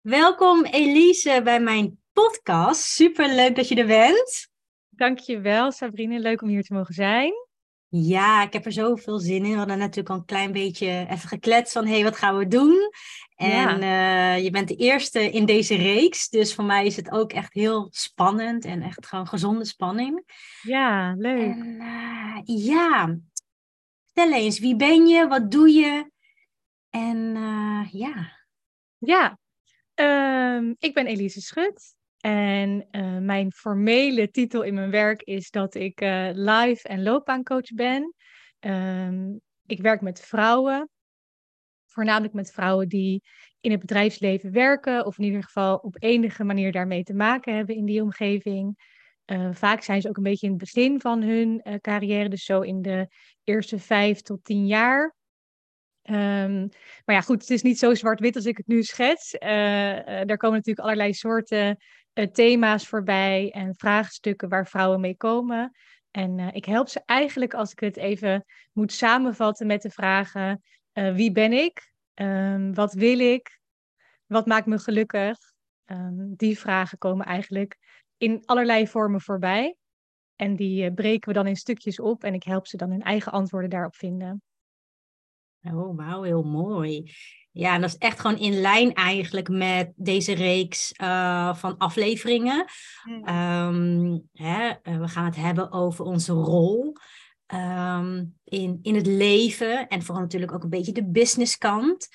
Welkom Elise bij mijn podcast. Super leuk dat je er bent. Dankjewel Sabrine, leuk om hier te mogen zijn. Ja, ik heb er zoveel zin in. We hadden natuurlijk al een klein beetje even gekletst van, hé, hey, wat gaan we doen? En eh, je bent de eerste in deze reeks, dus voor mij is het ook echt heel spannend en echt gewoon gezonde spanning. Ja, leuk. En, uh, ja, vertel eens, wie ben je, wat doe je? En uh, ja. Ja, um, ik ben Elise Schut. En uh, mijn formele titel in mijn werk is dat ik uh, live- en loopbaancoach ben. Um, ik werk met vrouwen, voornamelijk met vrouwen die in het bedrijfsleven werken, of in ieder geval op enige manier daarmee te maken hebben in die omgeving. Uh, vaak zijn ze ook een beetje in het begin van hun carrière, dus zo in de eerste vijf tot tien jaar. Um, maar ja, goed, het is niet zo zwart-wit als ik het nu schets. Uh, uh, daar komen natuurlijk allerlei soorten uh, thema's voorbij en vraagstukken waar vrouwen mee komen. En ik help ze eigenlijk, als ik het even moet samenvatten, met de vragen: wie ben ik? Um, wat wil ik? Wat maakt me gelukkig? Um, die vragen komen eigenlijk in allerlei vormen voorbij. En die breken we dan in stukjes op en ik help ze dan hun eigen antwoorden daarop vinden. Oh, wauw, heel mooi. Ja, en dat is echt gewoon in lijn eigenlijk met deze reeks uh, van afleveringen. Mm. Um, hè, we gaan het hebben over onze rol um, in, in het leven en vooral natuurlijk ook een beetje de businesskant.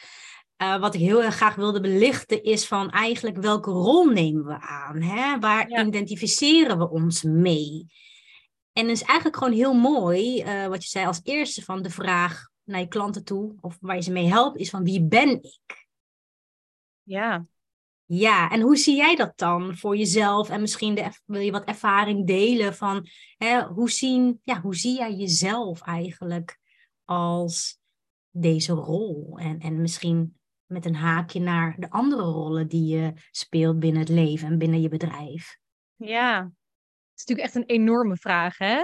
Uh, wat ik heel erg graag wilde belichten is van eigenlijk welke rol nemen we aan? Hè? Waar ja. identificeren we ons mee? En het is eigenlijk gewoon heel mooi, uh, wat je zei als eerste van de vraag naar je klanten toe, of waar je ze mee helpt, is van wie ben ik? Ja. Ja, en hoe zie jij dat dan voor jezelf? En misschien de, wil je wat ervaring delen van hè, hoe, zien, ja, hoe zie jij jezelf eigenlijk als deze rol? En, en misschien met een haakje naar de andere rollen die je speelt binnen het leven en binnen je bedrijf. Ja, het is natuurlijk echt een enorme vraag, hè?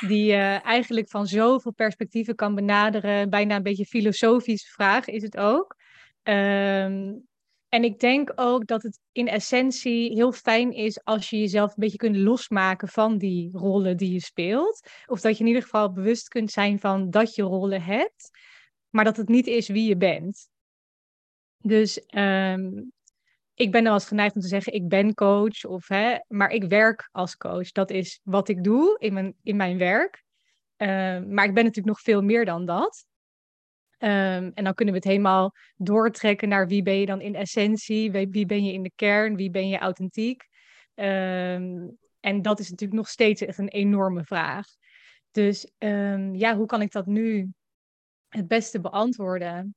Die uh, eigenlijk van zoveel perspectieven kan benaderen. Bijna een beetje filosofische vraag is het ook. Um, en ik denk ook dat het in essentie heel fijn is als je jezelf een beetje kunt losmaken van die rollen die je speelt. Of dat je in ieder geval bewust kunt zijn van dat je rollen hebt, maar dat het niet is wie je bent. Dus um, ik ben dan als geneigd om te zeggen, ik ben coach, of, hè, maar ik werk als coach. Dat is wat ik doe in mijn, in mijn werk. Uh, maar ik ben natuurlijk nog veel meer dan dat. Um, en dan kunnen we het helemaal doortrekken naar wie ben je dan in essentie, wie ben je in de kern, wie ben je authentiek. Um, en dat is natuurlijk nog steeds echt een enorme vraag. Dus ja, hoe kan ik dat nu het beste beantwoorden?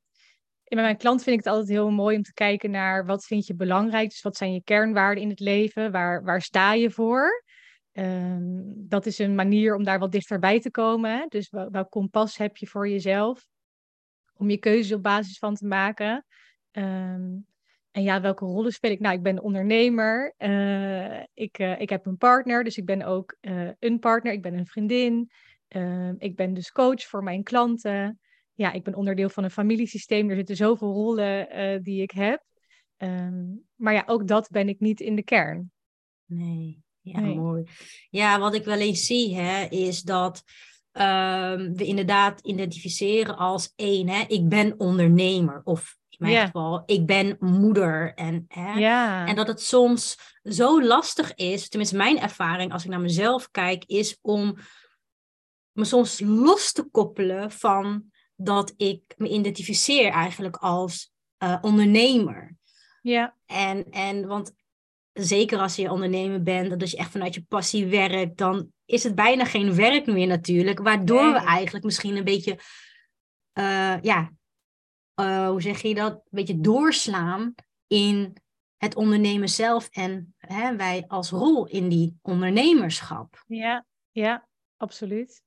Met mijn klant vind ik het altijd heel mooi om te kijken naar wat vind je belangrijk. Dus wat zijn je kernwaarden in het leven? Waar, waar sta je voor? Um, dat is een manier om daar wat dichterbij te komen. Hè? Dus wel, welk kompas heb je voor jezelf? Om je keuzes op basis van te maken. Um, en ja, welke rollen speel ik? Nou, ik ben ondernemer. Uh, ik, uh, ik heb een partner, dus ik ben ook uh, een partner. Ik ben een vriendin. Ehm, ik ben dus coach voor mijn klanten ja, ik ben onderdeel van een familiesysteem. Er zitten zoveel rollen uh, die ik heb. Um, maar ja, ook dat ben ik niet in de kern. Nee, ja, nee. mooi. Ja, wat ik wel eens zie, hè, is dat um, we inderdaad identificeren als één. Hè, ik ben ondernemer. Of in mijn geval, ik ben moeder. En, hè, en dat het soms zo lastig is, tenminste mijn ervaring als ik naar mezelf kijk, is om me soms los te koppelen van dat ik me identificeer eigenlijk als uh, ondernemer. Ja. En, en want zeker als je ondernemer bent, dat als je echt vanuit je passie werkt, dan is het bijna geen werk meer natuurlijk. Waardoor nee. we eigenlijk misschien een beetje, uh, ja, uh, hoe zeg je dat? Een beetje doorslaan in het ondernemen zelf en hè, wij als rol in die ondernemerschap. Ja, ja, absoluut.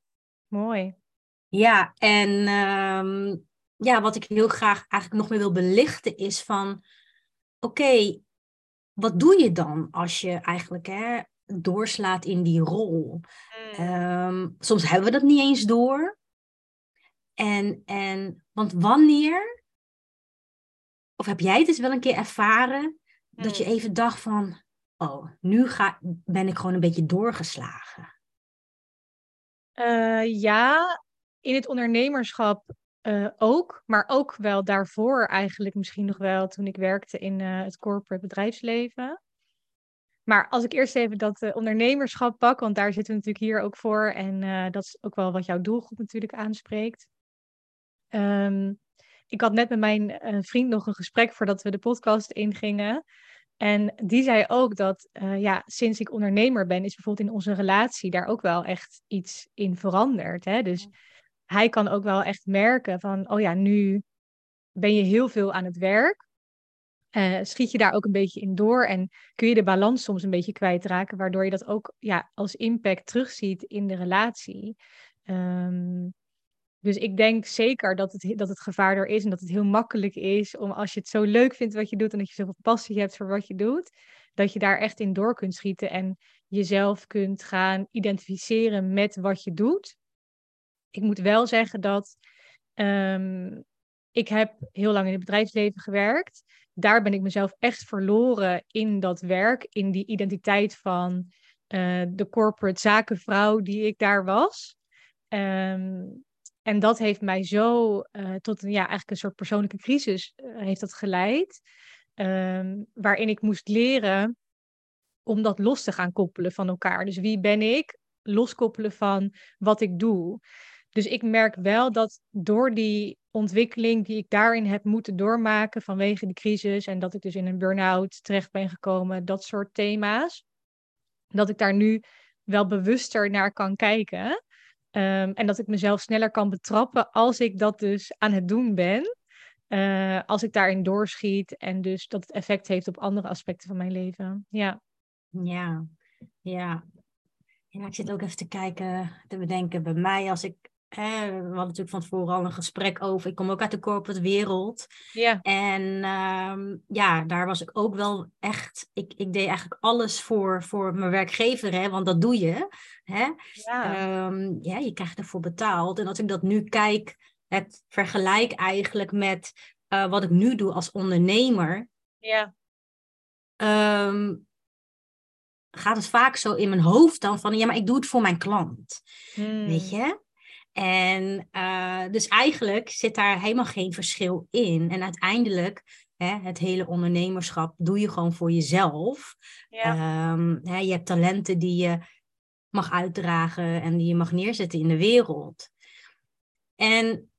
Mooi. Ja, en um, ja, wat ik heel graag eigenlijk nog meer wil belichten is van, oké, okay, wat doe je dan als je eigenlijk hè, doorslaat in die rol? Mm. Um, soms hebben we dat niet eens door. En, en, want wanneer, of heb jij het eens wel een keer ervaren, Dat je Hmm. even dacht van, oh, nu ga, ben ik gewoon een beetje doorgeslagen. Eh, ja, in het ondernemerschap eh, ook, maar ook wel daarvoor eigenlijk misschien nog wel toen ik werkte in eh, het corporate bedrijfsleven. Maar als ik eerst even dat eh, ondernemerschap pak, want daar zitten we natuurlijk hier ook voor en dat is ook wel wat jouw doelgroep natuurlijk aanspreekt. Ehm, ik had net met mijn vriend nog een gesprek voordat we de podcast ingingen. En die zei ook dat ja, sinds ik ondernemer ben, is bijvoorbeeld in onze relatie daar ook wel echt iets in veranderd. Hè? Dus hij kan ook wel echt merken van, oh ja, nu ben je heel veel aan het werk. Eh, schiet je daar ook een beetje in door en kun je de balans soms een beetje kwijtraken, waardoor je dat ook ja, als impact terugziet in de relatie. Ehm, dus ik denk zeker dat het, dat het gevaar er is en dat het heel makkelijk is om als je het zo leuk vindt wat je doet en dat je zoveel passie hebt voor wat je doet, dat je daar echt in door kunt schieten en jezelf kunt gaan identificeren met wat je doet. Ik moet wel zeggen dat ehm, ik heb heel lang in het bedrijfsleven gewerkt. Daar ben ik mezelf echt verloren in dat werk, in die identiteit van eh, de corporate zakenvrouw die ik daar was. Ehm, en dat heeft mij zo eh, tot een, ja, eigenlijk een soort persoonlijke crisis eh, heeft dat geleid. Ehm, waarin ik moest leren om dat los te gaan koppelen van elkaar. Dus wie ben ik? Loskoppelen van wat ik doe. Dus ik merk wel dat door die ontwikkeling die ik daarin heb moeten doormaken vanwege de crisis en dat ik dus in een burn-out terecht ben gekomen, dat soort thema's, dat ik daar nu wel bewuster naar kan kijken. Um, en dat ik mezelf sneller kan betrappen als ik dat dus aan het doen ben. Uh, als ik daarin doorschiet en dus dat het effect heeft op andere aspecten van mijn leven. Ja. Ja, ja. Ja, ik zit ook even te kijken, te bedenken bij mij als ik We hadden natuurlijk van tevoren al een gesprek over. Ik kom ook uit de corporate wereld. Ja. En um, ja, daar was ik ook wel echt. Ik, ik deed eigenlijk alles voor, voor mijn werkgever, hè, want dat doe je. Hè? Ja. Um, ja, je krijgt ervoor betaald. En als ik dat nu kijk, het vergelijk eigenlijk met uh, wat ik nu doe als ondernemer. Ja. Um, gaat het vaak zo in mijn hoofd dan van, ja, maar ik doe het voor mijn klant. Hmm. Weet je? En uh, dus eigenlijk zit daar helemaal geen verschil in. En uiteindelijk, hè, het hele ondernemerschap doe je gewoon voor jezelf. Ja. Um, hè, je hebt talenten die je mag uitdragen en die je mag neerzetten in de wereld. En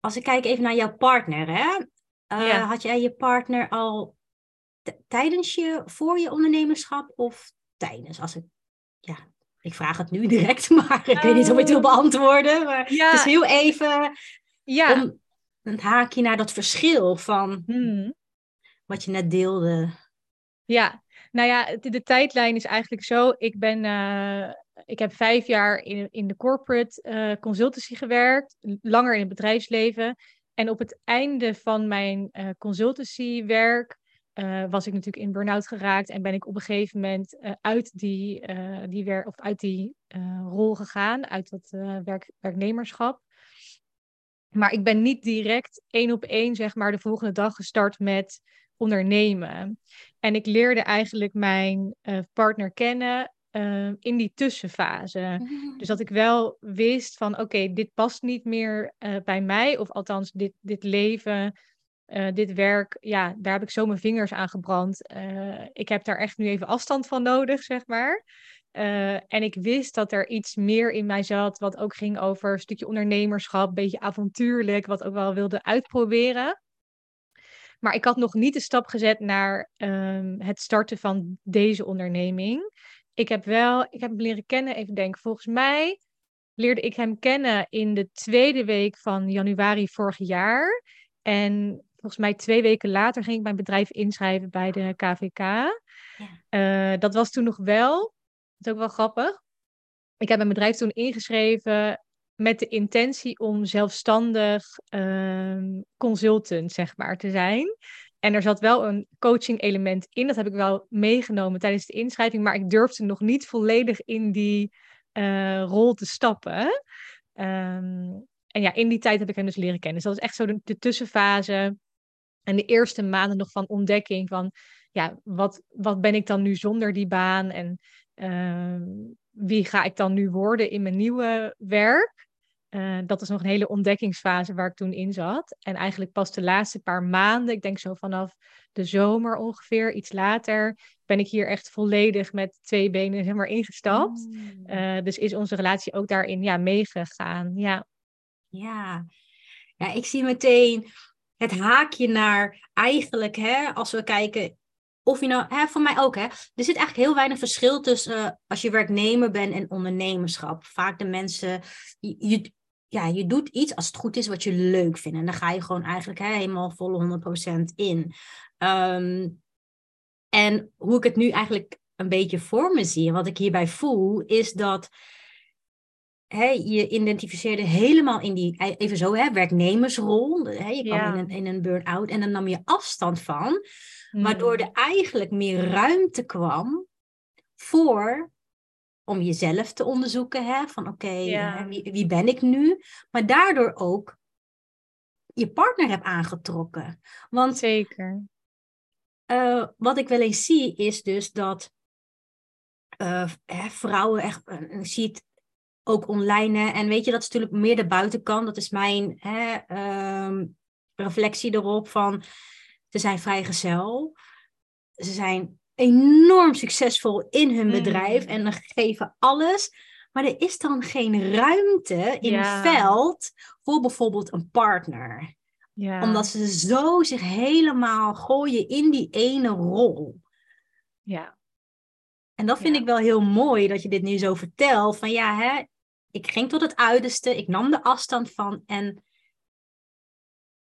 als ik kijk even naar jouw partner, hè? Uh, Ja. had jij je partner al tijdens je, voor je ondernemerschap of tijdens? Als ik, ja, ik vraag het nu direct, maar ik weet niet of ik het wil beantwoorden. Maar Ja. het is heel even Ja. om een haakje naar dat verschil van Hmm. wat je net deelde. Ja, nou ja, de, de tijdlijn is eigenlijk zo. Ik ben, eh, ik heb vijf jaar in, in de corporate eh, consultancy gewerkt, langer in het bedrijfsleven. En op het einde van mijn eh consultancywerk eh, was ik natuurlijk in burn-out geraakt en ben ik op een gegeven moment eh, uit die, eh, die, wer of uit die rol gegaan, uit dat werk werknemerschap. Maar ik ben niet direct één op één, zeg maar, de volgende dag gestart met ondernemen. En ik leerde eigenlijk mijn partner kennen uh, in die tussenfase. Dus dat ik wel wist van oké, okay, dit past niet meer uh, bij mij. Of althans, dit, dit leven, uh, dit werk, ja, daar heb ik zo mijn vingers aan gebrand. Uh, ik heb daar echt nu even afstand van nodig, zeg maar. Uh, en ik wist dat er iets meer in mij zat, wat ook ging over een stukje ondernemerschap, een beetje avontuurlijk, wat ook wel wilde uitproberen. Maar ik had nog niet de stap gezet naar um, het starten van deze onderneming. Ik heb wel, ik heb hem leren kennen, even denken, volgens mij leerde ik hem kennen in de tweede week van januari vorig jaar. En volgens mij twee weken later ging ik mijn bedrijf inschrijven bij de KVK. Ja. Uh, dat was toen nog wel, dat is ook wel grappig. Ik heb mijn bedrijf toen ingeschreven met de intentie om zelfstandig um, consultant, zeg maar, te zijn. En er zat wel een coaching element in. Dat heb ik wel meegenomen tijdens de inschrijving. Maar ik durfde nog niet volledig in die uh, rol te stappen. Um, en ja, in die tijd heb ik hem dus leren kennen. Dus dat is echt zo de, de tussenfase. En de eerste maanden nog van ontdekking van... ja, wat, wat ben ik dan nu zonder die baan? En ehm, wie ga ik dan nu worden in mijn nieuwe werk? Uh, dat is nog een hele ontdekkingsfase waar ik toen in zat. En eigenlijk pas de laatste paar maanden, ik denk zo vanaf de zomer ongeveer, iets later, ben ik hier echt volledig met twee benen zeg maar, ingestapt. Mm. Uh, dus is onze relatie ook daarin ja, meegegaan. Ja. ja. Ja, ik zie meteen het haakje naar eigenlijk, hè, als we kijken, of je nou, hè, voor mij ook, hè, er zit eigenlijk heel weinig verschil tussen uh, als je werknemer bent en ondernemerschap. Vaak de mensen, je, ja, je doet iets als het goed is wat je leuk vindt. En dan ga je gewoon eigenlijk hè, helemaal volle 100% in. Ehm, en hoe ik het nu eigenlijk een beetje voor me zie en wat ik hierbij voel, is dat hè, je identificeerde helemaal in die, e-, even zo, hè, werknemersrol. Hè, je kwam in een, in een burn-out en dan nam je afstand van, waardoor er hmm. eigenlijk meer ruimte kwam voor om jezelf te onderzoeken, hè, van oké, wie, wie ben ik nu? Maar daardoor ook je partner hebt aangetrokken. Want Zeker. Uh, wat ik wel eens zie is dus dat uh, hè, vrouwen echt, uh, zie het ook online. En weet je, dat is natuurlijk meer de buitenkant. Dat is mijn hè, um, reflectie erop van, ze zijn vrijgezel. Ze zijn enorm succesvol in hun mm. bedrijf en geven alles. Maar er is dan geen ruimte in het veld voor bijvoorbeeld een partner. Ja. Omdat ze zo zich helemaal gooien in die ene rol. Ja. En dat vind ik wel heel mooi dat je dit nu zo vertelt. Van ja, hè, ik ging tot het uiterste, ik nam de afstand van en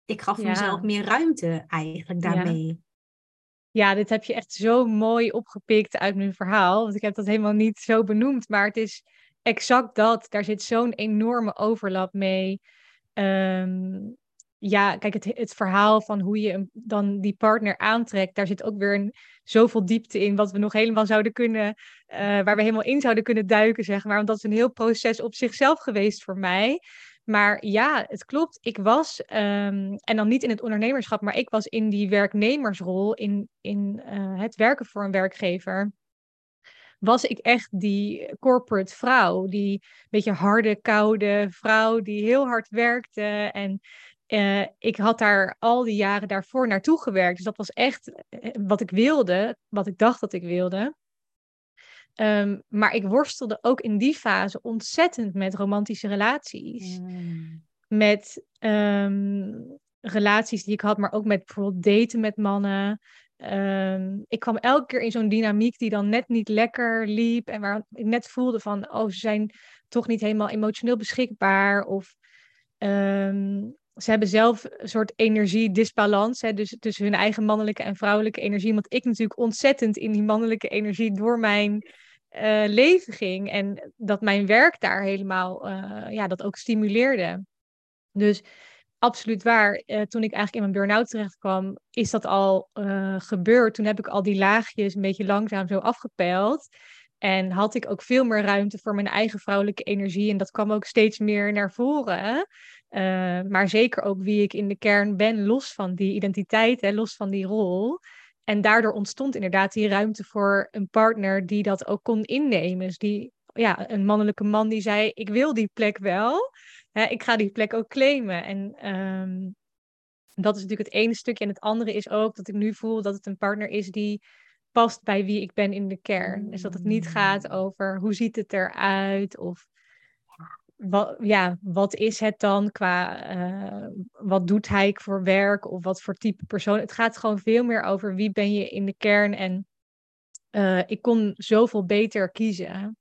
ik gaf mezelf meer ruimte eigenlijk daarmee. Ja, dit heb je echt zo mooi opgepikt uit mijn verhaal. Want ik heb dat helemaal niet zo benoemd. Maar het is exact dat. Daar zit zo'n enorme overlap mee. Ehm, ja, kijk, het, het verhaal van hoe je dan die partner aantrekt, daar zit ook weer een, zoveel diepte in, wat we nog helemaal zouden kunnen, uh, waar we helemaal in zouden kunnen duiken, zeg maar. Want dat is een heel proces op zichzelf geweest voor mij. Maar ja, het klopt. Ik was, um, en dan niet in het ondernemerschap, maar ik was in die werknemersrol, in, in uh, het werken voor een werkgever. Was ik echt die corporate vrouw, die beetje harde, koude vrouw die heel hard werkte. En uh, ik had daar al die jaren daarvoor naartoe gewerkt. Dus dat was echt eh, wat ik wilde, wat ik dacht dat ik wilde. Um, maar ik worstelde ook in die fase ontzettend met romantische relaties. Mm. Met um, relaties die ik had, maar ook met bijvoorbeeld daten met mannen. Um, ik kwam elke keer in zo'n dynamiek die dan net niet lekker liep. En waar ik net voelde van, oh, ze zijn toch niet helemaal emotioneel beschikbaar. Of um, ze hebben zelf een soort energiedisbalans. Hè, dus tussen hun eigen mannelijke en vrouwelijke energie. Want ik natuurlijk ontzettend in die mannelijke energie door mijn uh, leven ging. En dat mijn werk daar helemaal, uh, ja, dat ook stimuleerde. Dus absoluut waar. Uh, toen ik eigenlijk in mijn burn-out terecht kwam, is dat al gebeurd. Toen heb ik al die laagjes een beetje langzaam zo afgepeld. En had ik ook veel meer ruimte voor mijn eigen vrouwelijke energie. En dat kwam ook steeds meer naar voren. Uh, maar zeker ook wie ik in de kern ben, los van die identiteit, hè, los van die rol. En daardoor ontstond inderdaad die ruimte voor een partner die dat ook kon innemen. Dus die, ja, een mannelijke man die zei: Ik wil die plek wel. Hè, ik ga die plek ook claimen. En um, dat is natuurlijk het ene stukje. En het andere is ook dat ik nu voel dat het een partner is die past bij wie ik ben in de kern. Dus dat het niet gaat over hoe ziet het eruit of wat, ja, wat is het dan qua uh, wat doet hij voor werk of wat voor type persoon. Het gaat gewoon veel meer over wie ben je in de kern en uh, ik kon zoveel beter kiezen.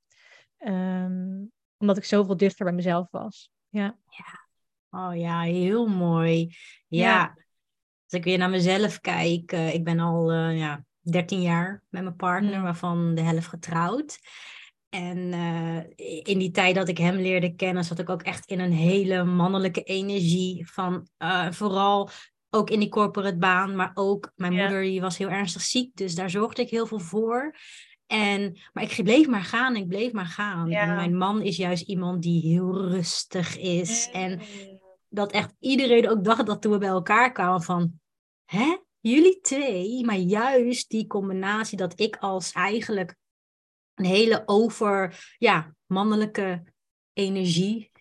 Um, omdat ik zoveel dichter bij mezelf was. Ja. ja. Oh ja, heel mooi. Ja. Als ik weer naar mezelf kijk, uh, ik ben al ja, 13 jaar met mijn partner, mm. waarvan de helft getrouwd. En uh, in die tijd dat ik hem leerde kennen, zat ik ook echt in een hele mannelijke energie. Van uh, vooral ook in die corporate baan, maar ook mijn moeder die was heel ernstig ziek, dus daar zorgde ik heel veel voor. En, maar ik bleef maar gaan, ik bleef maar gaan. En mijn man is juist iemand die heel rustig is. En dat echt iedereen ook dacht dat toen we bij elkaar kwamen van, hè? jullie twee, maar juist die combinatie dat ik als eigenlijk een hele over, ja, mannelijke energie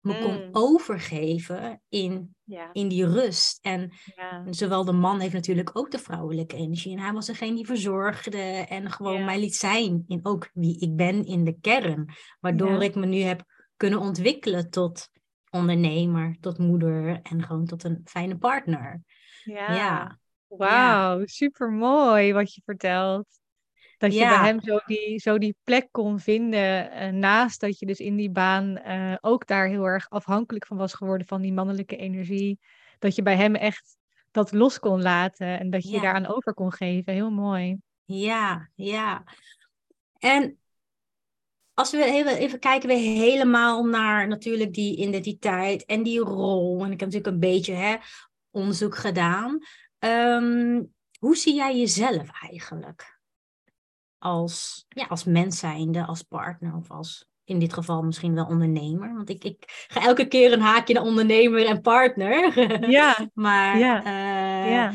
me kon Mm. overgeven in, Ja. in die rust. En Ja. zowel de man heeft natuurlijk ook de vrouwelijke energie. En hij was degene die verzorgde en gewoon Ja. mij liet zijn in ook wie ik ben in de kern. Waardoor ik me nu heb kunnen ontwikkelen tot ondernemer, tot moeder en gewoon tot een fijne partner. Ja. Ja. Wauw, super mooi wat je vertelt. Dat je Ja. bij hem zo die, zo die plek kon vinden. eh, naast dat je dus in die baan eh, ook daar heel erg afhankelijk van was geworden van die mannelijke energie. Dat je bij hem echt dat los kon laten en dat je je Ja. daaraan over kon geven. Heel mooi. Ja, ja. En als we even, even kijken weer helemaal naar natuurlijk die identiteit en die rol. En ik heb natuurlijk een beetje hè, onderzoek gedaan. Ehm, hoe zie jij jezelf eigenlijk? Als, ja, als mens zijnde, als partner of als in dit geval misschien wel ondernemer. Want ik, ik ga elke keer een haakje naar ondernemer en partner. Ja, maar Ja, eh, ja,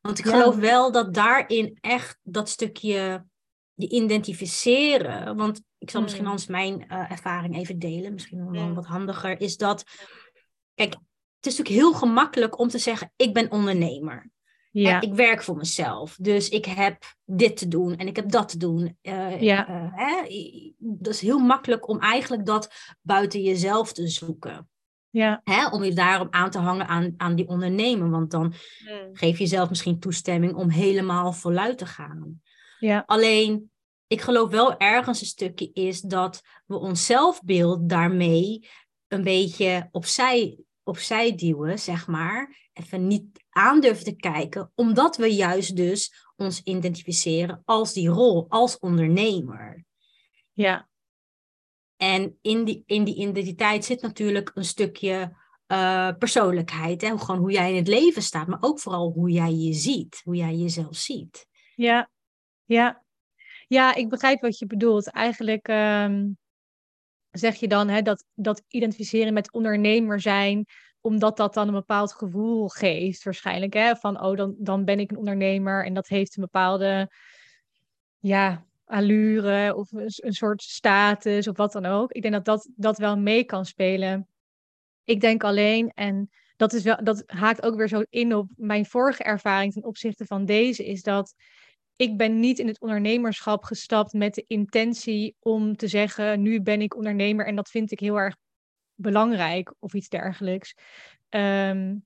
want ik Ja. geloof wel dat daarin echt dat stukje je identificeren. Want ik zal misschien anders mijn eh, ervaring even delen. Misschien wel wat handiger. Is dat. Kijk, het is natuurlijk heel gemakkelijk om te zeggen: ik ben ondernemer. Ja, ik werk voor mezelf. Dus ik heb dit te doen en ik heb dat te doen. Eh, Ja. eh, hè? Dat is heel makkelijk om eigenlijk dat buiten jezelf te zoeken. ja. Hè? Om je daarom aan te hangen aan, aan die ondernemer. Want dan geef je zelf misschien toestemming om helemaal voluit te gaan. Ja, Alleen, ik geloof wel ergens een stukje is dat we ons zelfbeeld daarmee een beetje opzij, opzij duwen, zeg maar. Even niet aandurven te kijken, omdat we juist dus ons identificeren als die rol, als ondernemer. ja, En in die, in die identiteit zit natuurlijk een stukje eh, persoonlijkheid. Hè? Gewoon hoe jij in het leven staat, maar ook vooral hoe jij je ziet, hoe jij jezelf ziet. ja, ja. Ja, ik begrijp wat je bedoelt. Eigenlijk ehm, zeg je dan hè, dat, dat identificeren met ondernemer zijn, omdat dat dan een bepaald gevoel geeft, waarschijnlijk. Hè? Van, oh, dan, dan ben ik een ondernemer en dat heeft een bepaalde ja, allure of een, een soort status of wat dan ook. Ik denk dat dat, dat wel mee kan spelen. Ik denk alleen, en dat, is wel, dat haakt ook weer zo in op mijn vorige ervaring ten opzichte van deze, is dat ik ben niet in het ondernemerschap gestapt met de intentie om te zeggen, nu ben ik ondernemer en dat vind ik heel erg belangrijk of iets dergelijks. Ehm,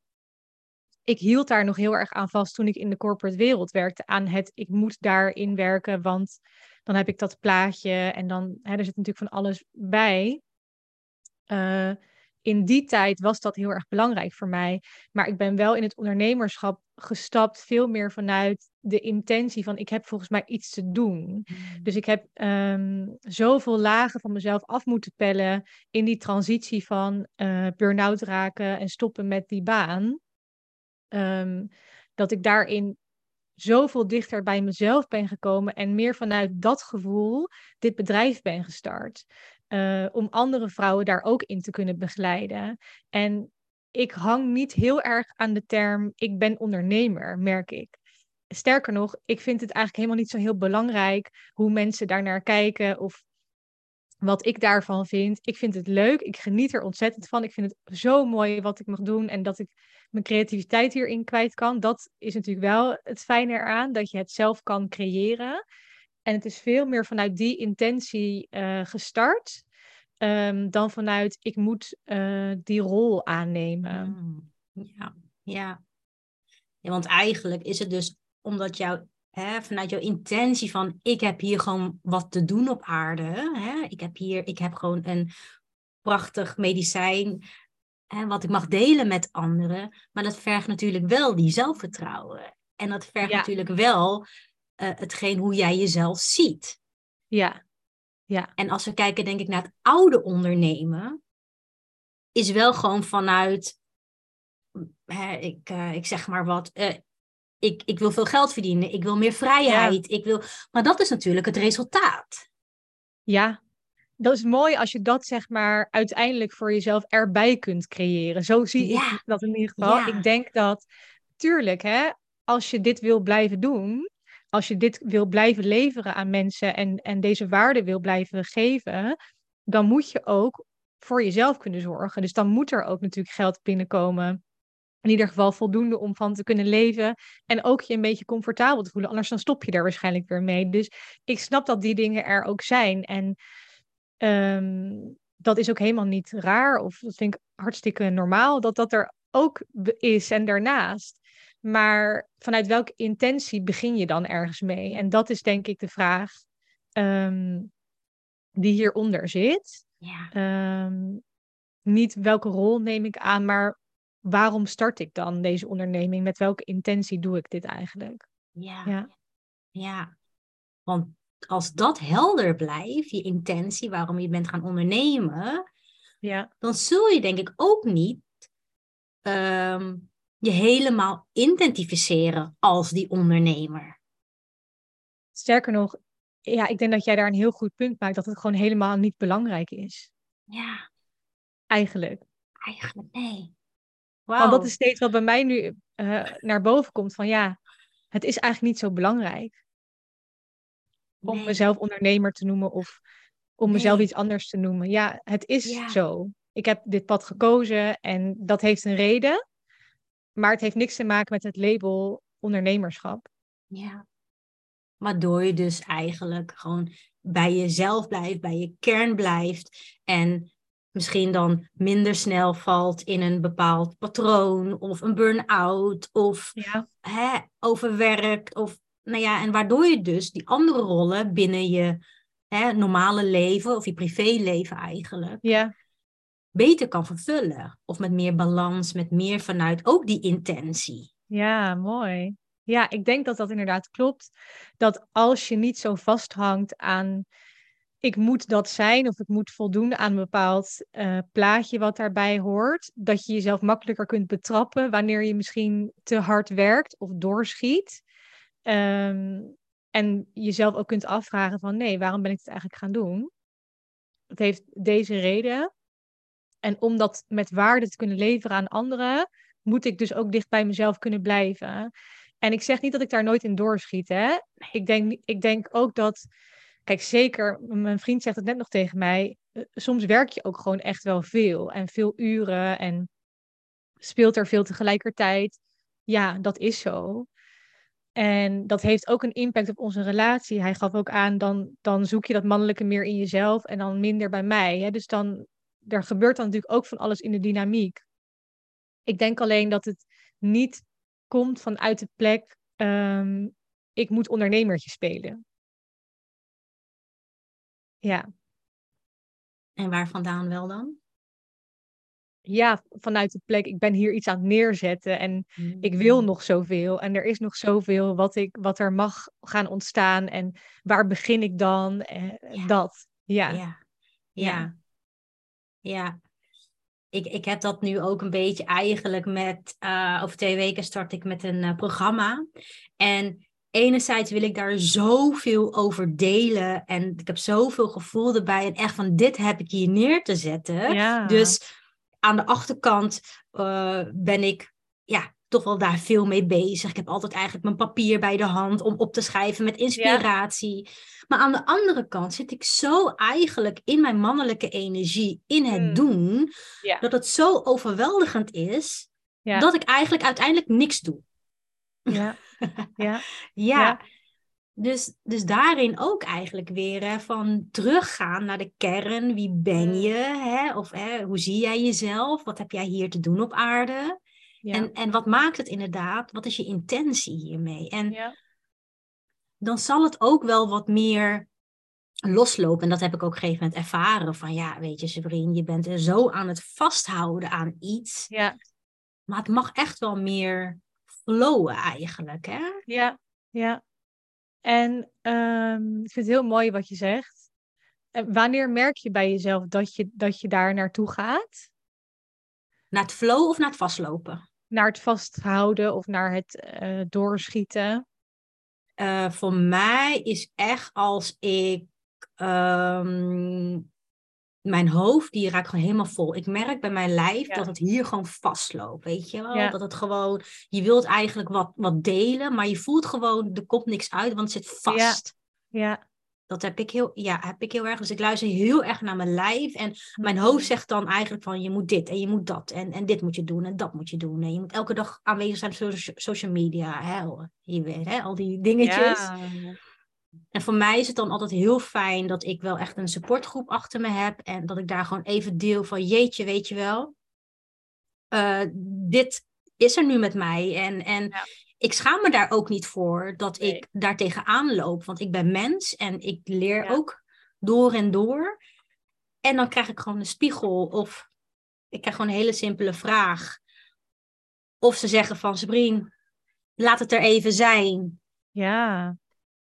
ik hield daar nog heel erg aan vast toen ik in de corporate wereld werkte, aan het ik moet daarin werken, want dan heb ik dat plaatje en dan, hè, er zit natuurlijk van alles bij. Uh, in die tijd was dat heel erg belangrijk voor mij. Maar ik ben wel in het ondernemerschap gestapt, veel meer vanuit de intentie van ik heb volgens mij iets te doen. Mm. Dus ik heb um, zoveel lagen van mezelf af moeten pellen in die transitie van uh, burn-out raken en stoppen met die baan. Um, dat ik daarin zoveel dichter bij mezelf ben gekomen en meer vanuit dat gevoel dit bedrijf ben gestart. Uh, om andere vrouwen daar ook in te kunnen begeleiden. En ik hang niet heel erg aan de term ik ben ondernemer, merk ik. Sterker nog, ik vind het eigenlijk helemaal niet zo heel belangrijk hoe mensen daarnaar kijken of wat ik daarvan vind. Ik vind het leuk, ik geniet er ontzettend van. Ik vind het zo mooi wat ik mag doen en dat ik mijn creativiteit hierin kwijt kan. Dat is natuurlijk wel het fijne eraan, dat je het zelf kan creëren. En het is veel meer vanuit die intentie uh, gestart. Um, dan vanuit ik moet uh, die rol aannemen. Mm, ja, ja. ja. Want eigenlijk is het dus omdat jou, hè, vanuit jouw intentie van ik heb hier gewoon wat te doen op aarde. Hè? Ik heb hier, ik heb gewoon een prachtig medicijn hè, wat ik mag delen met anderen. Maar dat vergt natuurlijk wel die zelfvertrouwen. En dat vergt ja. natuurlijk wel uh, hetgeen hoe jij jezelf ziet. Ja. ja. En als we kijken, denk ik, naar het oude ondernemen, is wel gewoon vanuit, hè, ik, uh, ik zeg maar wat, uh, ik, ik wil veel geld verdienen, ik wil meer vrijheid, ja. ik wil, maar dat is natuurlijk het resultaat. Ja, dat is mooi als je dat zeg maar uiteindelijk voor jezelf erbij kunt creëren. Zo zie ja. ik dat in ieder geval. Ja. Ik denk dat tuurlijk, hè, als je dit wil blijven doen, als je dit wil blijven leveren aan mensen en, en deze waarde wil blijven geven, dan moet je ook voor jezelf kunnen zorgen. Dus dan moet er ook natuurlijk geld binnenkomen. In ieder geval voldoende om van te kunnen leven. En ook je een beetje comfortabel te voelen. Anders dan stop je daar waarschijnlijk weer mee. Dus ik snap dat die dingen er ook zijn. En ehm, dat is ook helemaal niet raar. Of dat vind ik hartstikke normaal dat dat er ook is en daarnaast. Maar vanuit welke intentie begin je dan ergens mee? En dat is denk ik de vraag um, die hieronder zit. Ja. Ehm, niet welke rol neem ik aan, maar waarom start ik dan deze onderneming? Met welke intentie doe ik dit eigenlijk? Ja. Ja. ja. Want als dat helder blijft, je intentie, waarom je bent gaan ondernemen, Ja, dan zul je denk ik ook niet ehm, je helemaal identificeren als die ondernemer. sterker nog, ja, ik denk dat jij daar een heel goed punt maakt, dat het gewoon helemaal niet belangrijk is. Ja, Eigenlijk. eigenlijk nee. Want dat is steeds wat bij mij nu eh, naar boven komt van ja, het is eigenlijk niet zo belangrijk om Nee. mezelf ondernemer te noemen of om mezelf Nee. iets anders te noemen. Ja, het is Ja. zo. Ik heb dit pad gekozen en dat heeft een reden, maar het heeft niks te maken met het label ondernemerschap. Ja. Waardoor je dus eigenlijk gewoon bij jezelf blijft, bij je kern blijft. En misschien dan minder snel valt in een bepaald patroon of een burn-out of Ja, hè, overwerkt. Of, nou ja, en waardoor je dus die andere rollen binnen je hè, normale leven of je privéleven eigenlijk ja, beter kan vervullen. Of met meer balans, met meer vanuit ook die intentie. ja, mooi. Ja, ik denk dat dat inderdaad klopt. Dat als je niet zo vasthangt aan ik moet dat zijn of ik moet voldoen aan een bepaald eh, plaatje wat daarbij hoort, dat je jezelf makkelijker kunt betrappen wanneer je misschien te hard werkt of doorschiet. Ehm, en jezelf ook kunt afvragen van nee, waarom ben ik het eigenlijk gaan doen? Het heeft deze reden. En om dat met waarde te kunnen leveren aan anderen, moet ik dus ook dicht bij mezelf kunnen blijven. En ik zeg niet dat ik daar nooit in doorschiet. Hè? Ik, denk, ik denk ook dat, kijk, zeker, mijn vriend zegt het net nog tegen mij. eh, Soms werk je ook gewoon echt wel veel en veel uren en speelt er veel tegelijkertijd. Ja, dat is zo. En dat heeft ook een impact op onze relatie. Hij gaf ook aan, dan, dan zoek je dat mannelijke meer in jezelf en dan minder bij mij. Hè? Dus dan, er gebeurt dan natuurlijk ook van alles in de dynamiek. Ik denk alleen dat het niet komt vanuit de plek, ehm, ik moet ondernemertje spelen. Ja. En waar vandaan wel dan? ja, vanuit de plek, ik ben hier iets aan het neerzetten en ik Mm. wil nog zoveel en er is nog zoveel wat, ik, wat er mag gaan ontstaan en waar begin ik dan? Eh, Ja. Dat, ja. Ja, Ja. ja. ja. Ik, ik heb dat nu ook een beetje eigenlijk met, eh, over twee weken start ik met een eh, programma. En enerzijds wil ik daar zoveel over delen en ik heb zoveel gevoel erbij en echt van dit heb ik hier neer te zetten. Ja. Dus aan de achterkant eh, ben ik ja, toch wel daar veel mee bezig. Ik heb altijd eigenlijk mijn papier bij de hand om op te schrijven met inspiratie. Maar aan de andere kant zit ik zo eigenlijk in mijn mannelijke energie, in het Hmm. doen, Ja. dat het zo overweldigend is dat ik eigenlijk uiteindelijk niks doe. Ja. ja. Ja. Dus, dus daarin ook eigenlijk weer hè, van teruggaan naar de kern. Wie ben Mm. je? Hè? Of hè, hoe zie jij jezelf? Wat heb jij hier te doen op aarde? Ja. En, en wat maakt het inderdaad? Wat is je intentie hiermee? En ja. dan zal het ook wel wat meer loslopen. En dat heb ik ook op een gegeven moment ervaren. Van ja, weet je, Sabrine, je bent er zo aan het vasthouden aan iets. Ja. Maar het mag echt wel meer flowen eigenlijk. Hè? Ja. Ja. En ehm, ik vind het heel mooi wat je zegt. En wanneer merk je bij jezelf dat je, dat je daar naartoe gaat? Naar het flow of naar het vastlopen? Naar het vasthouden of naar het eh, doorschieten? Eh, voor mij is echt als ik ehm, mijn hoofd, die raakt gewoon helemaal vol. Ik merk bij mijn lijf dat het hier gewoon vastloopt, weet je wel? Dat het gewoon, je wilt eigenlijk wat, wat delen, maar je voelt gewoon, er komt niks uit, want het zit vast. Ja. Dat heb ik, heel, ja, heb ik heel erg. Dus ik luister heel erg naar mijn lijf. En mijn hoofd zegt dan eigenlijk van je moet dit en je moet dat. En, en dit moet je doen en dat moet je doen. En je moet elke dag aanwezig zijn op social media. Hè? Je weet, hè? al die dingetjes. Ja. En voor mij is het dan altijd heel fijn dat ik wel echt een supportgroep achter me heb. En dat ik daar gewoon even deel van jeetje, weet je wel. Uh, dit is er nu met mij. En, en ik schaam me daar ook niet voor dat ik daar tegenaan loop. Want ik ben mens en ik leer ook door en door. En dan krijg ik gewoon een spiegel of ik krijg gewoon een hele simpele vraag. Of ze zeggen van Sabrine, laat het er even zijn. Ja.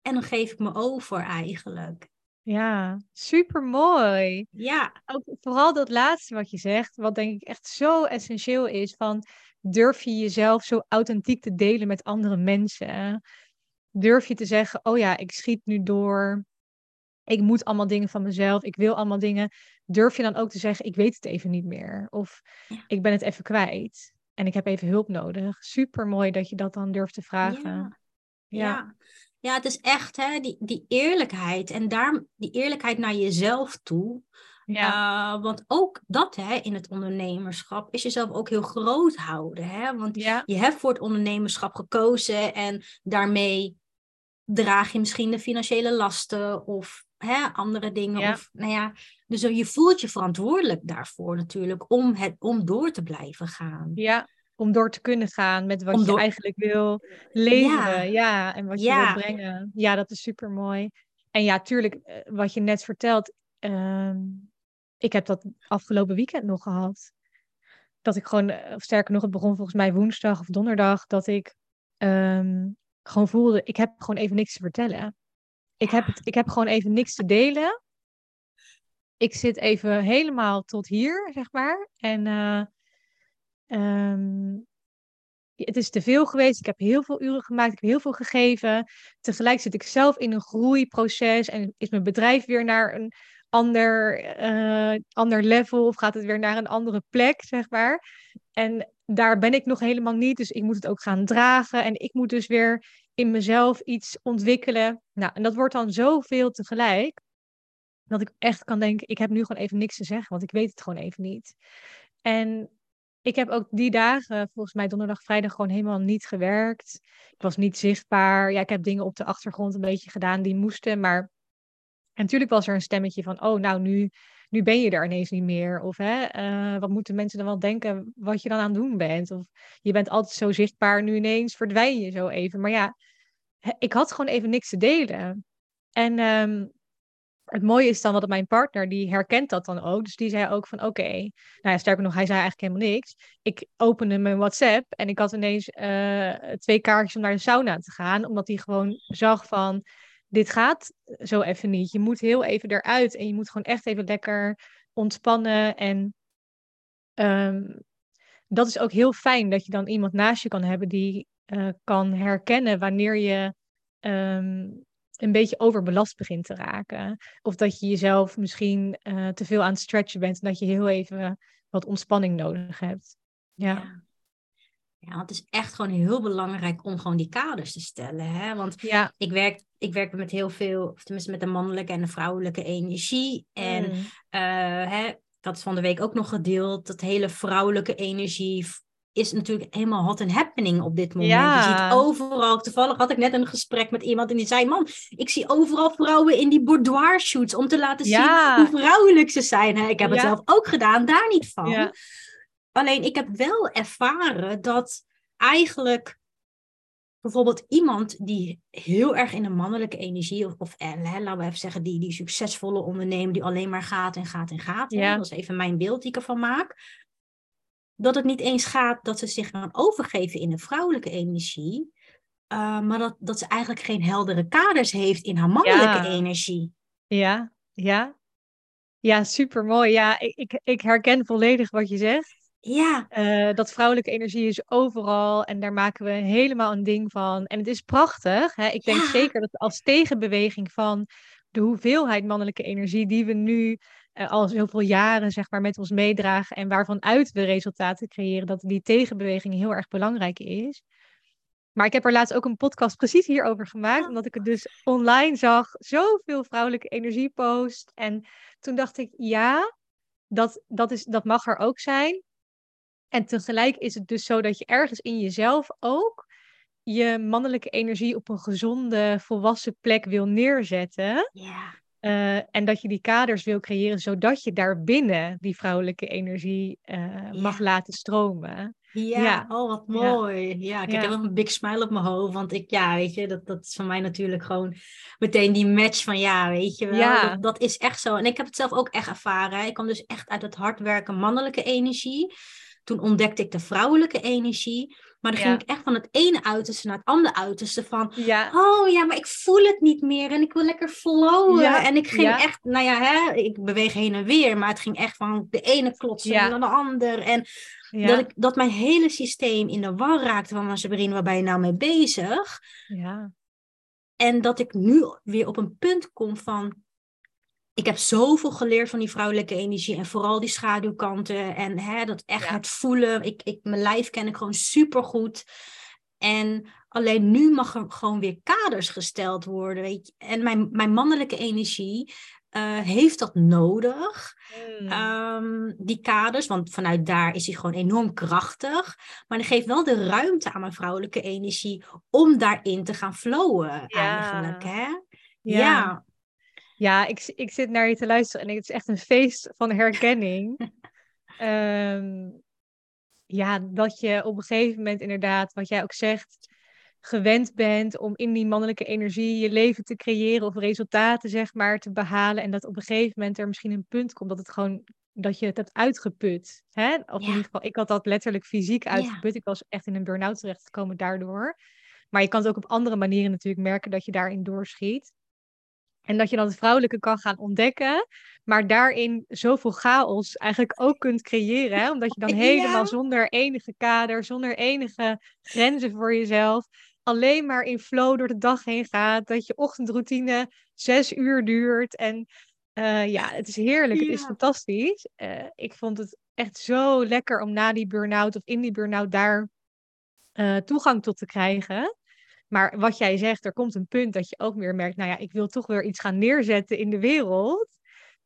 En dan geef ik me over eigenlijk. Ja, super mooi. Ja. Ook vooral dat laatste wat je zegt, wat denk ik echt zo essentieel is van durf je jezelf zo authentiek te delen met andere mensen? Durf je te zeggen, oh ja, ik schiet nu door. Ik moet allemaal dingen van mezelf. Ik wil allemaal dingen. Durf je dan ook te zeggen, ik weet het even niet meer. Of ik ben het even kwijt. En ik heb even hulp nodig. Super mooi dat je dat dan durft te vragen. Ja. ja. ja. Het is echt hè, die, die eerlijkheid. En daar, die eerlijkheid naar jezelf toe. Ja. Uh, want ook dat hè, in het ondernemerschap is jezelf ook heel groot houden. Hè? Want je hebt voor het ondernemerschap gekozen en daarmee draag je misschien de financiële lasten of hè, andere dingen. Ja. Of, nou ja, dus je voelt je verantwoordelijk daarvoor natuurlijk om, het, om door te blijven gaan. Ja, om door te kunnen gaan met wat je eigenlijk wil leveren. Ja, en wat je wil brengen. Ja, dat is super mooi. En ja, tuurlijk, eh, wat je net vertelt. Uh, ik heb dat afgelopen weekend nog gehad. Dat ik gewoon, eh, of sterker nog, het begon volgens mij woensdag of donderdag, dat ik ehm, gewoon voelde, ik heb gewoon even niks te vertellen. Ik heb, het, ik heb gewoon even niks te delen. Ik zit even helemaal tot hier, zeg maar. En uh, het is te veel geweest. Ik heb heel veel uren gemaakt. Ik heb heel veel gegeven. Tegelijk zit ik zelf in een groeiproces. En is mijn bedrijf weer naar een ander, uh, ander level of gaat het weer naar een andere plek, zeg maar. En daar ben ik nog helemaal niet, dus ik moet het ook gaan dragen en ik moet dus weer in mezelf iets ontwikkelen. Nou, en dat wordt dan zoveel tegelijk, dat ik echt kan denken, ik heb nu gewoon even niks te zeggen, want ik weet het gewoon even niet. En ik heb ook die dagen, volgens mij donderdag, vrijdag, gewoon helemaal niet gewerkt. Ik was niet zichtbaar. Ja, ik heb dingen op de achtergrond een beetje gedaan die moesten, maar natuurlijk was er een stemmetje van, oh, nou, nu, nu ben je er ineens niet meer. Of hè, uh, wat moeten mensen dan wel denken wat je dan aan het doen bent? Of je bent altijd zo zichtbaar, nu ineens verdwijn je zo even. Maar ja, ik had gewoon even niks te delen. En um, het mooie is dan dat mijn partner, die herkent dat dan ook. Dus die zei ook van, oké. Nou ja, sterker nog, hij zei eigenlijk helemaal niks. Ik opende mijn WhatsApp en ik had ineens uh, twee kaartjes om naar de sauna te gaan. Omdat hij gewoon zag van dit gaat zo even niet. Je moet heel even eruit en je moet gewoon echt even lekker ontspannen. En um, dat is ook heel fijn dat je dan iemand naast je kan hebben die uh, kan herkennen wanneer je um, een beetje overbelast begint te raken. Of dat je jezelf misschien uh, te veel aan het stretchen bent en dat je heel even wat ontspanning nodig hebt. ja. ja. Het is echt gewoon heel belangrijk om gewoon die kaders te stellen. Hè? Want ja. ik, werk, ik werk met heel veel, of tenminste met de mannelijke en de vrouwelijke energie. En mm. uh, hè, ik had van de week ook nog gedeeld, dat hele vrouwelijke energie is natuurlijk helemaal hot and happening op dit moment. Ja. Je ziet overal, toevallig had ik net een gesprek met iemand en die zei, man, ik zie overal vrouwen in die boudoir shoots om te laten zien hoe vrouwelijk ze zijn. Hè? Ik heb het zelf ook gedaan, daar niet van. Alleen ik heb wel ervaren dat eigenlijk bijvoorbeeld iemand die heel erg in de mannelijke energie, of, of eh, laten we even zeggen, die, die succesvolle ondernemer die alleen maar gaat en gaat en gaat. Ja. Dat is even mijn beeld die ik ervan maak. Dat het niet eens gaat dat ze zich gaan overgeven in de vrouwelijke energie, uh, maar dat, dat ze eigenlijk geen heldere kaders heeft in haar mannelijke energie. Ja, ja. Ja, super mooi. Ja, ik, ik, ik herken volledig wat je zegt. Ja. Uh, dat vrouwelijke energie is overal en daar maken we helemaal een ding van. En het is prachtig. Hè? Ik denk zeker dat als tegenbeweging van de hoeveelheid mannelijke energie die we nu al zoveel jaren zeg maar, met ons meedragen en waarvan uit we resultaten creëren, dat die tegenbeweging heel erg belangrijk is. Maar ik heb er laatst ook een podcast precies hierover gemaakt, omdat ik het dus online zag, zoveel vrouwelijke energie post. En toen dacht ik, ja, dat, dat, is, dat mag er ook zijn. En tegelijk is het dus zo dat je ergens in jezelf ook je mannelijke energie op een gezonde, volwassen plek wil neerzetten. Ja. Uh, en dat je die kaders wil creëren, zodat je daarbinnen die vrouwelijke energie uh, mag laten stromen. Ja, ja, oh wat mooi. Ja, ja ik heb een big smile op mijn hoofd. Want ik, ja, weet je, dat, dat is voor mij natuurlijk gewoon meteen die match van ja, weet je wel. Dat, dat is echt zo. En ik heb het zelf ook echt ervaren. Ik kwam dus echt uit het hard werken mannelijke energie. Toen ontdekte ik de vrouwelijke energie. Maar dan ging ik echt van het ene uiterste naar het andere uiterste. Van, ja. oh ja, maar ik voel het niet meer en ik wil lekker flowen. En ik ging echt, nou ja, hè, ik beweeg heen en weer. Maar het ging echt van de ene klotsen naar de ander. En dat, ik, dat mijn hele systeem in de war raakte van, Sabrine, waar ben je nou mee bezig? Ja. En dat ik nu weer op een punt kom van, ik heb zoveel geleerd van die vrouwelijke energie en vooral die schaduwkanten en hè, dat echt het voelen. Ik, ik, mijn lijf ken ik gewoon supergoed. En alleen nu mag er gewoon weer kaders gesteld worden. Weet je? En mijn, mijn mannelijke energie uh, heeft dat nodig. Hmm. Ehm, die kaders, want vanuit daar is hij gewoon enorm krachtig. Maar dan geeft wel de ruimte aan mijn vrouwelijke energie om daarin te gaan flowen eigenlijk. Hè? Ja. ja. Ja, ik, ik zit naar je te luisteren en het is echt een feest van herkenning. um, ja, dat je op een gegeven moment inderdaad, wat jij ook zegt, gewend bent om in die mannelijke energie je leven te creëren of resultaten, zeg maar, te behalen. En dat op een gegeven moment er misschien een punt komt dat het gewoon dat je het hebt uitgeput. Hè? Of in ieder geval, ik had dat letterlijk fysiek uitgeput. Ik was echt in een burn-out terechtgekomen daardoor. Maar je kan het ook op andere manieren natuurlijk merken dat je daarin doorschiet. En dat je dan het vrouwelijke kan gaan ontdekken, maar daarin zoveel chaos eigenlijk ook kunt creëren. Hè? Omdat je dan helemaal zonder enige kader, zonder enige grenzen voor jezelf, alleen maar in flow door de dag heen gaat. Dat je ochtendroutine zes uur duurt. En uh, ja, het is heerlijk, het is fantastisch. Uh, ik vond het echt zo lekker om na die burn-out of in die burn-out daar uh, toegang tot te krijgen. Maar wat jij zegt, er komt een punt dat je ook meer merkt, nou ja, ik wil toch weer iets gaan neerzetten in de wereld.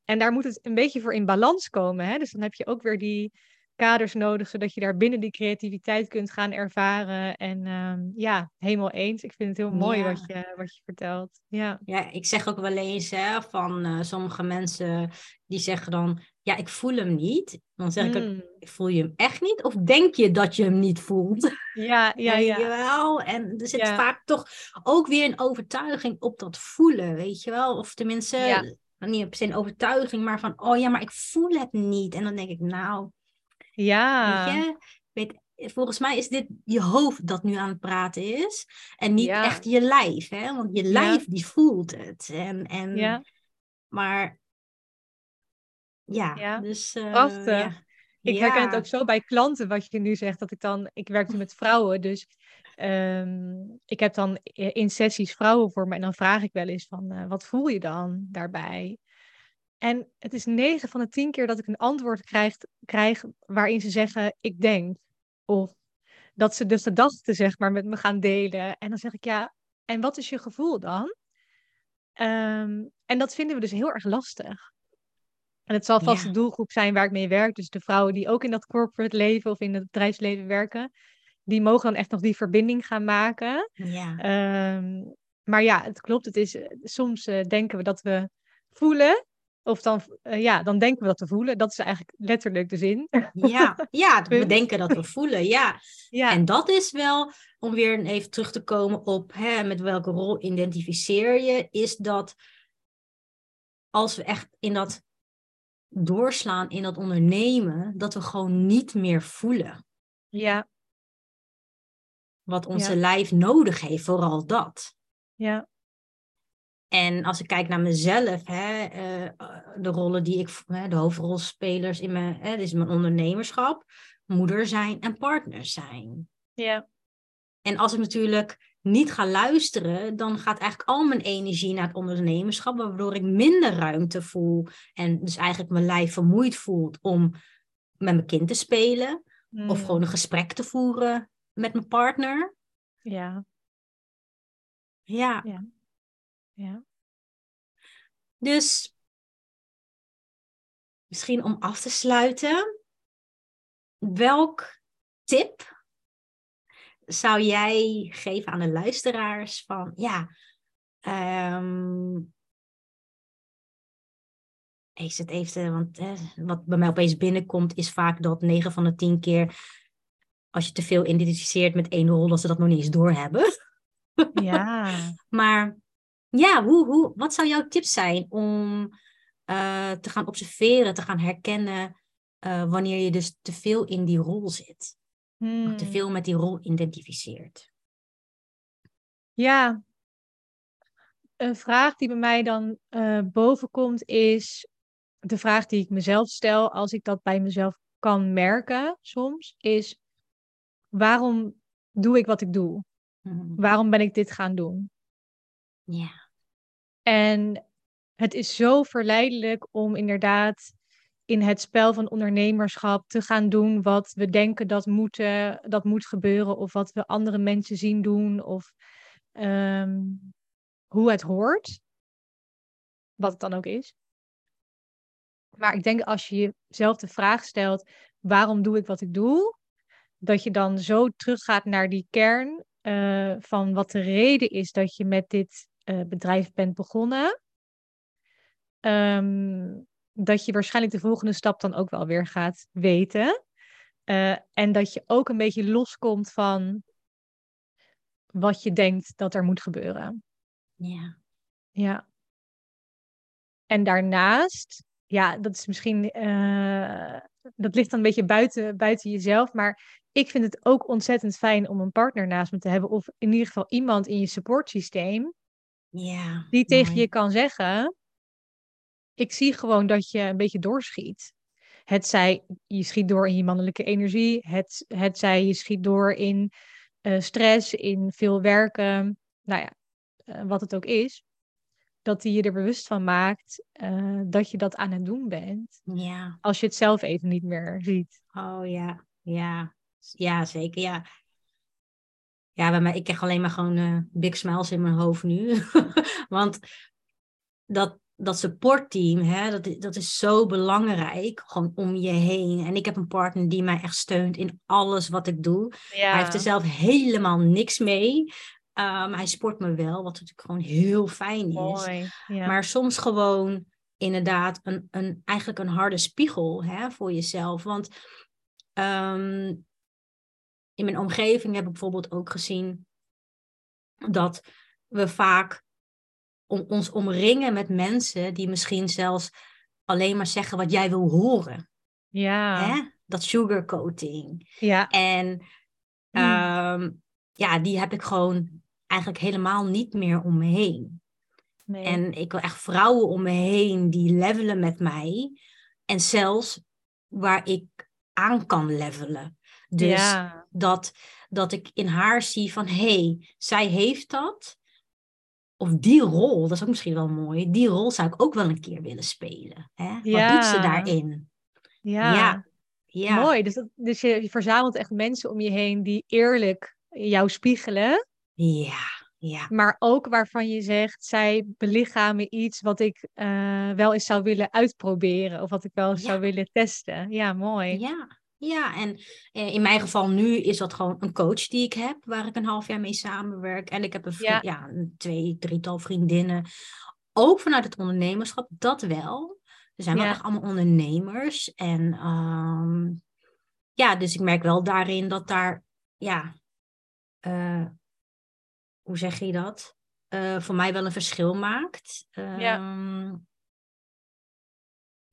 En daar moet het een beetje voor in balans komen. Hè? Dus dan heb je ook weer die kaders nodig, zodat je daar binnen die creativiteit kunt gaan ervaren. En ehm, ja, helemaal eens. Ik vind het heel mooi wat, je, wat je vertelt. Ja. ja, ik zeg ook wel eens hè, van uh, sommige mensen die zeggen dan, ja, ik voel hem niet. Dan zeg ik, hmm. voel je hem echt niet? Of denk je dat je hem niet voelt? Ja, ja, ja. Wel? En er zit vaak toch ook weer een overtuiging op dat voelen, weet je wel? Of tenminste, ja. niet per se een overtuiging, maar van, oh ja, maar ik voel het niet. En dan denk ik, nou, ja. weet je, weet, volgens mij is dit je hoofd dat nu aan het praten is. En niet echt je lijf, hè? Want je lijf, die voelt het. En, en, ja. Maar ja, dus... Uh, Ja. Ik herken het ook zo bij klanten, wat je nu zegt, dat ik dan... Ik werk met vrouwen, dus um, ik heb dan in sessies vrouwen voor me. En dan vraag ik wel eens van, uh, wat voel je dan daarbij? En het is negen van de tien keer dat ik een antwoord krijg, krijg waarin ze zeggen, ik denk. Of dat ze de gedachten, zeg maar, met me gaan delen. En dan zeg ik, ja, en wat is je gevoel dan? Um, en dat vinden we dus heel erg lastig. En het zal vast de doelgroep zijn waar ik mee werk. Dus de vrouwen die ook in dat corporate leven of in het bedrijfsleven werken, die mogen dan echt nog die verbinding gaan maken. Ja. Um, maar ja, het klopt. Het is, soms uh, denken we dat we voelen. Of dan, uh, ja, dan denken we dat we voelen. Dat is eigenlijk letterlijk de zin. Ja, ja we denken dat we voelen. Ja. ja. En dat is wel, om weer even terug te komen op hè, met welke rol identificeer je, is dat als we echt in dat doorslaan in dat ondernemen, dat we gewoon niet meer voelen. Ja. Wat onze lijf nodig heeft, vooral dat. Ja. En als ik kijk naar mezelf, hè, uh, de rollen die ik, de hoofdrolspelers in mijn, hè, is mijn ondernemerschap, moeder zijn en partner zijn. Ja. En als ik natuurlijk niet ga luisteren, dan gaat eigenlijk al mijn energie naar het ondernemerschap, waardoor ik minder ruimte voel en dus eigenlijk mijn lijf vermoeid voelt om met mijn kind te spelen of gewoon een gesprek te voeren met mijn partner. Ja. Ja. Ja. ja. Dus misschien om af te sluiten, welk tip zou jij geven aan de luisteraars van ja, um, ik zit even, want wat bij mij opeens binnenkomt is vaak dat 9 van de 10 keer als je te veel identificeert met één rol, dat ze dat nog niet eens doorhebben. Ja. maar ja, hoe, hoe, wat zou jouw tip zijn om uh, te gaan observeren, te gaan herkennen uh, wanneer je dus te veel in die rol zit? Hmm. Of te veel met die rol identificeert? Ja, een vraag die bij mij dan uh, boven komt is de vraag die ik mezelf stel als ik dat bij mezelf kan merken soms, is waarom doe ik wat ik doe? Mm-hmm. Waarom ben ik dit gaan doen? Ja. En het is zo verleidelijk om inderdaad in het spel van ondernemerschap te gaan doen wat we denken dat, moeten, dat moet gebeuren, of wat we andere mensen zien doen, of ehm, hoe het hoort. Wat het dan ook is. Maar ik denk als je jezelf de vraag stelt: waarom doe ik wat ik doe? Dat je dan zo teruggaat naar die kern uh, van wat de reden is dat je met dit uh, bedrijf bent begonnen. Um, dat je waarschijnlijk de volgende stap dan ook wel weer gaat weten. Uh, en dat je ook een beetje loskomt van wat je denkt dat er moet gebeuren. Ja. Ja. En daarnaast, ja, dat is misschien, uh, dat ligt dan een beetje buiten, buiten jezelf, maar ik vind het ook ontzettend fijn om een partner naast me te hebben, of in ieder geval iemand in je supportsysteem, ja, die tegen je kan zeggen, ik zie gewoon dat je een beetje doorschiet. Het zij je schiet door in je mannelijke energie, het, het zij je schiet door in uh, stress, in veel werken, nou ja, uh, wat het ook is. Dat hij je er bewust van maakt uh, dat je dat aan het doen bent. Ja. Als je het zelf even niet meer ziet. Oh ja, ja, ja zeker. Ja, ja bij mij, ik krijg alleen maar gewoon big smiles in mijn hoofd nu. Want dat, dat supportteam, hè, dat, dat is zo belangrijk, gewoon om je heen. En ik heb een partner die mij echt steunt in alles wat ik doe. Ja. Hij heeft er zelf helemaal niks mee. Um, hij sport me wel, wat natuurlijk gewoon heel fijn is. Mooi, ja. Maar soms gewoon inderdaad een, een, eigenlijk een harde spiegel hè, voor jezelf. Want um, in mijn omgeving heb ik bijvoorbeeld ook gezien dat we vaak om, ons omringen met mensen die misschien zelfs alleen maar zeggen wat jij wil horen. Ja. Hè? Dat sugarcoating. Ja. En um, ja, die heb ik gewoon eigenlijk helemaal niet meer om me heen. Nee. En ik wil echt vrouwen om me heen die levelen met mij. En zelfs waar ik aan kan levelen. Dus ja. dat, dat ik in haar zie van hé, hey, zij heeft dat of die rol, dat is ook misschien wel mooi, die rol zou ik ook wel een keer willen spelen. Hè? Ja. Wat doet ze daarin? Ja, ja. ja. mooi. Dus, dat, dus je, verzamelt echt mensen om je heen die eerlijk jou spiegelen. Ja, ja. Maar ook waarvan je zegt, zij belichamen iets wat ik uh, wel eens zou willen uitproberen. Of wat ik wel eens Ja. zou willen testen. Ja, mooi. Ja, ja, en eh, in mijn geval nu is dat gewoon een coach die ik heb, waar ik een half jaar mee samenwerk. En ik heb een, vriend, Ja. ja. een twee, drietal vriendinnen, ook vanuit het ondernemerschap, dat wel. We zijn wel Ja. echt allemaal ondernemers. En ehm, ja, dus ik merk wel daarin dat daar, ja, eh, hoe zeg je dat? Eh, voor mij wel een verschil maakt. Ja.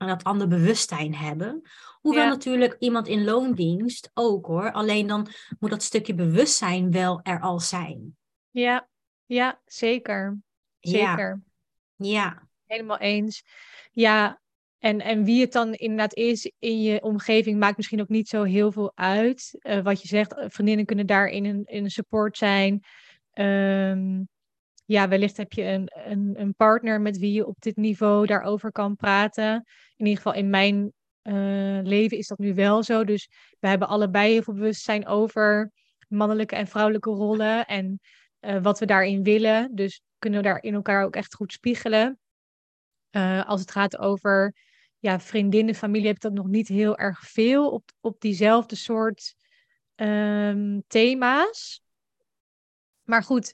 En dat ander bewustzijn hebben. Hoewel Ja. natuurlijk iemand in loondienst ook hoor. Alleen dan moet dat stukje bewustzijn wel er al zijn. Ja, ja zeker. Zeker. Ja, Helemaal eens. Ja, en, en wie het dan inderdaad is in je omgeving maakt misschien ook niet zo heel veel uit. Eh, wat je zegt, eh, vriendinnen kunnen daar in een, in een support zijn. Ehm, ja, wellicht heb je een, een, een partner met wie je op dit niveau daarover kan praten. In ieder geval in mijn uh, leven is dat nu wel zo. Dus we hebben allebei heel veel bewustzijn over mannelijke en vrouwelijke rollen en uh, wat we daarin willen. Dus kunnen we daar in elkaar ook echt goed spiegelen. Uh, als het gaat over ja, vriendinnen, familie, heb ik dat nog niet heel erg veel op, op diezelfde soort um, thema's. Maar goed,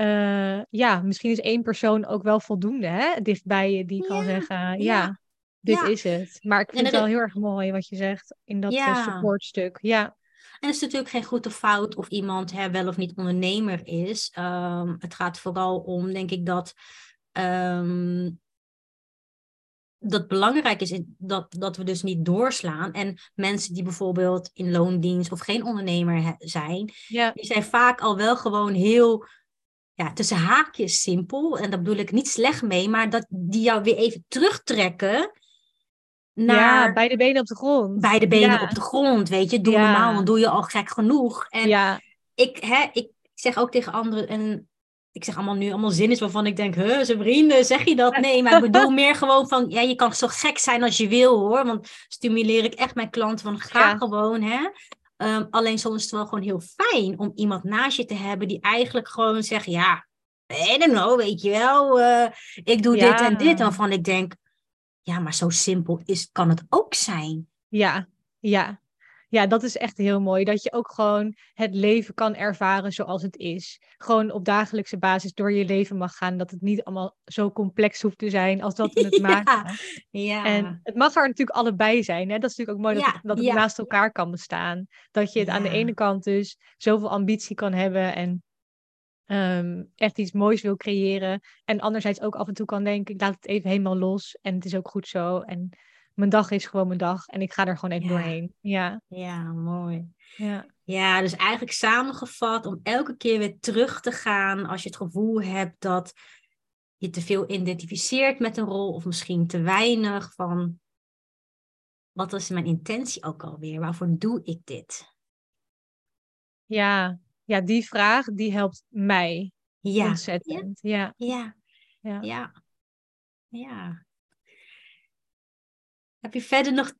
uh, ja, misschien is één persoon ook wel voldoende hè, dichtbij je die kan ja, zeggen, ja, ja dit is het. Maar ik vind het wel heel erg mooi wat je zegt in dat ja. supportstuk. Ja. En het is natuurlijk geen goed of fout of iemand hè, wel of niet ondernemer is. Um, het gaat vooral om, denk ik, dat um, dat belangrijk is dat, dat we dus niet doorslaan. En mensen die bijvoorbeeld in loondienst of geen ondernemer zijn, ja. die zijn vaak al wel gewoon heel, ja, tussen haakjes simpel. En daar bedoel ik niet slecht mee, maar dat die jou weer even terugtrekken. Naar, ja, beide benen op de grond. Beide benen ja. op de grond, weet je. Doe ja. normaal, dan doe je al gek genoeg. En ja. ik, hè, ik zeg ook tegen anderen, en ik zeg allemaal nu allemaal zinnen waarvan ik denk, huh, zijn vrienden, zeg je dat? Nee, maar ik bedoel meer gewoon van, ja, je kan zo gek zijn als je wil hoor. Want stimuleer ik echt mijn klanten van, ga ja. gewoon, hè. Um, alleen soms is het wel gewoon heel fijn om iemand naast je te hebben die eigenlijk gewoon zegt, ja, I don't know, weet je wel, uh, ik doe ja. dit en dit. Waarvan ik denk, ja, maar zo simpel is, kan het ook zijn. Ja, ja ja, dat is echt heel mooi. Dat je ook gewoon het leven kan ervaren zoals het is. Gewoon op dagelijkse basis door je leven mag gaan. Dat het niet allemaal zo complex hoeft te zijn als dat we het ja, maken. Ja. En het mag er natuurlijk allebei zijn. Hè? Dat is natuurlijk ook mooi dat, het, dat het naast elkaar kan bestaan. Dat je het aan de ene kant dus zoveel ambitie kan hebben en um, echt iets moois wil creëren. En anderzijds ook af en toe kan denken, ik laat het even helemaal los. En het is ook goed zo. En mijn dag is gewoon mijn dag en ik ga er gewoon even ja. doorheen. Ja. Ja, mooi. Ja. ja, dus eigenlijk samengevat om elke keer weer terug te gaan als je het gevoel hebt dat je te veel identificeert met een rol of misschien te weinig van wat is mijn intentie ook alweer? Waarvoor doe ik dit? Ja, ja die vraag die helpt mij ja. ontzettend. Ja. Ja. Ja. ja. ja. Heb je verder nog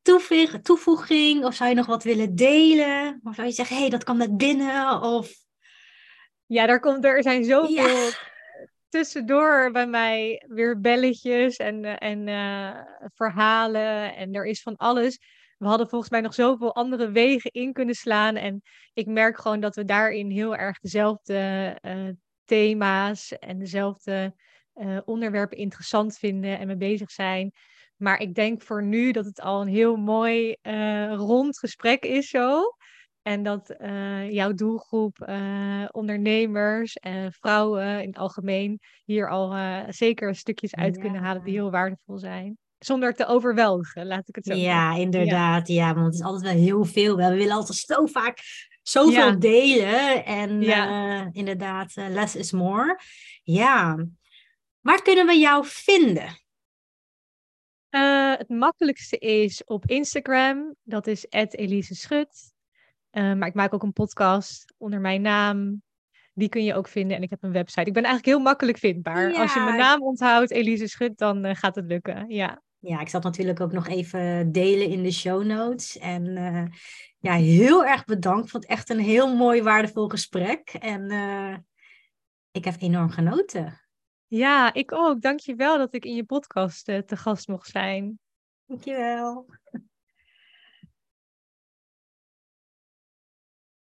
toevoeging? Of zou je nog wat willen delen? Of zou je zeggen, hé, hey, dat kwam net binnen? Of... Ja, daar komt, er zijn zoveel ja. tussendoor bij mij weer belletjes en, en uh, verhalen. En er is van alles. We hadden volgens mij nog zoveel andere wegen in kunnen slaan. En ik merk gewoon dat we daarin heel erg dezelfde uh, thema's en dezelfde uh, onderwerpen interessant vinden en mee bezig zijn. Maar ik denk voor nu dat het al een heel mooi uh, rond gesprek is zo. En dat uh, jouw doelgroep, uh, ondernemers en vrouwen in het algemeen, hier al zeker stukjes uit ja. kunnen halen die heel waardevol zijn. Zonder te overweldigen, laat ik het zo ja, zeggen. Ja, inderdaad. Ja. want het is altijd wel heel veel. We willen altijd zo vaak zoveel ja. delen. En inderdaad, less is more. Ja. Waar kunnen we jou vinden? Uh, het makkelijkste is op Instagram. Dat is Elise Schut. Uh, maar ik maak ook een podcast onder mijn naam. Die kun je ook vinden. En ik heb een website. Ik ben eigenlijk heel makkelijk vindbaar. Ja. Als je mijn naam onthoudt, Elise Schut, dan uh, gaat het lukken. Ja. Ja, ik zal het natuurlijk ook nog even delen in de show notes. En ja, heel erg bedankt. Ik vond het echt een heel mooi, waardevol gesprek. En ik heb enorm genoten. Ja, ik ook. Dank je wel dat ik in je podcast uh, te gast mocht zijn. Dank je wel.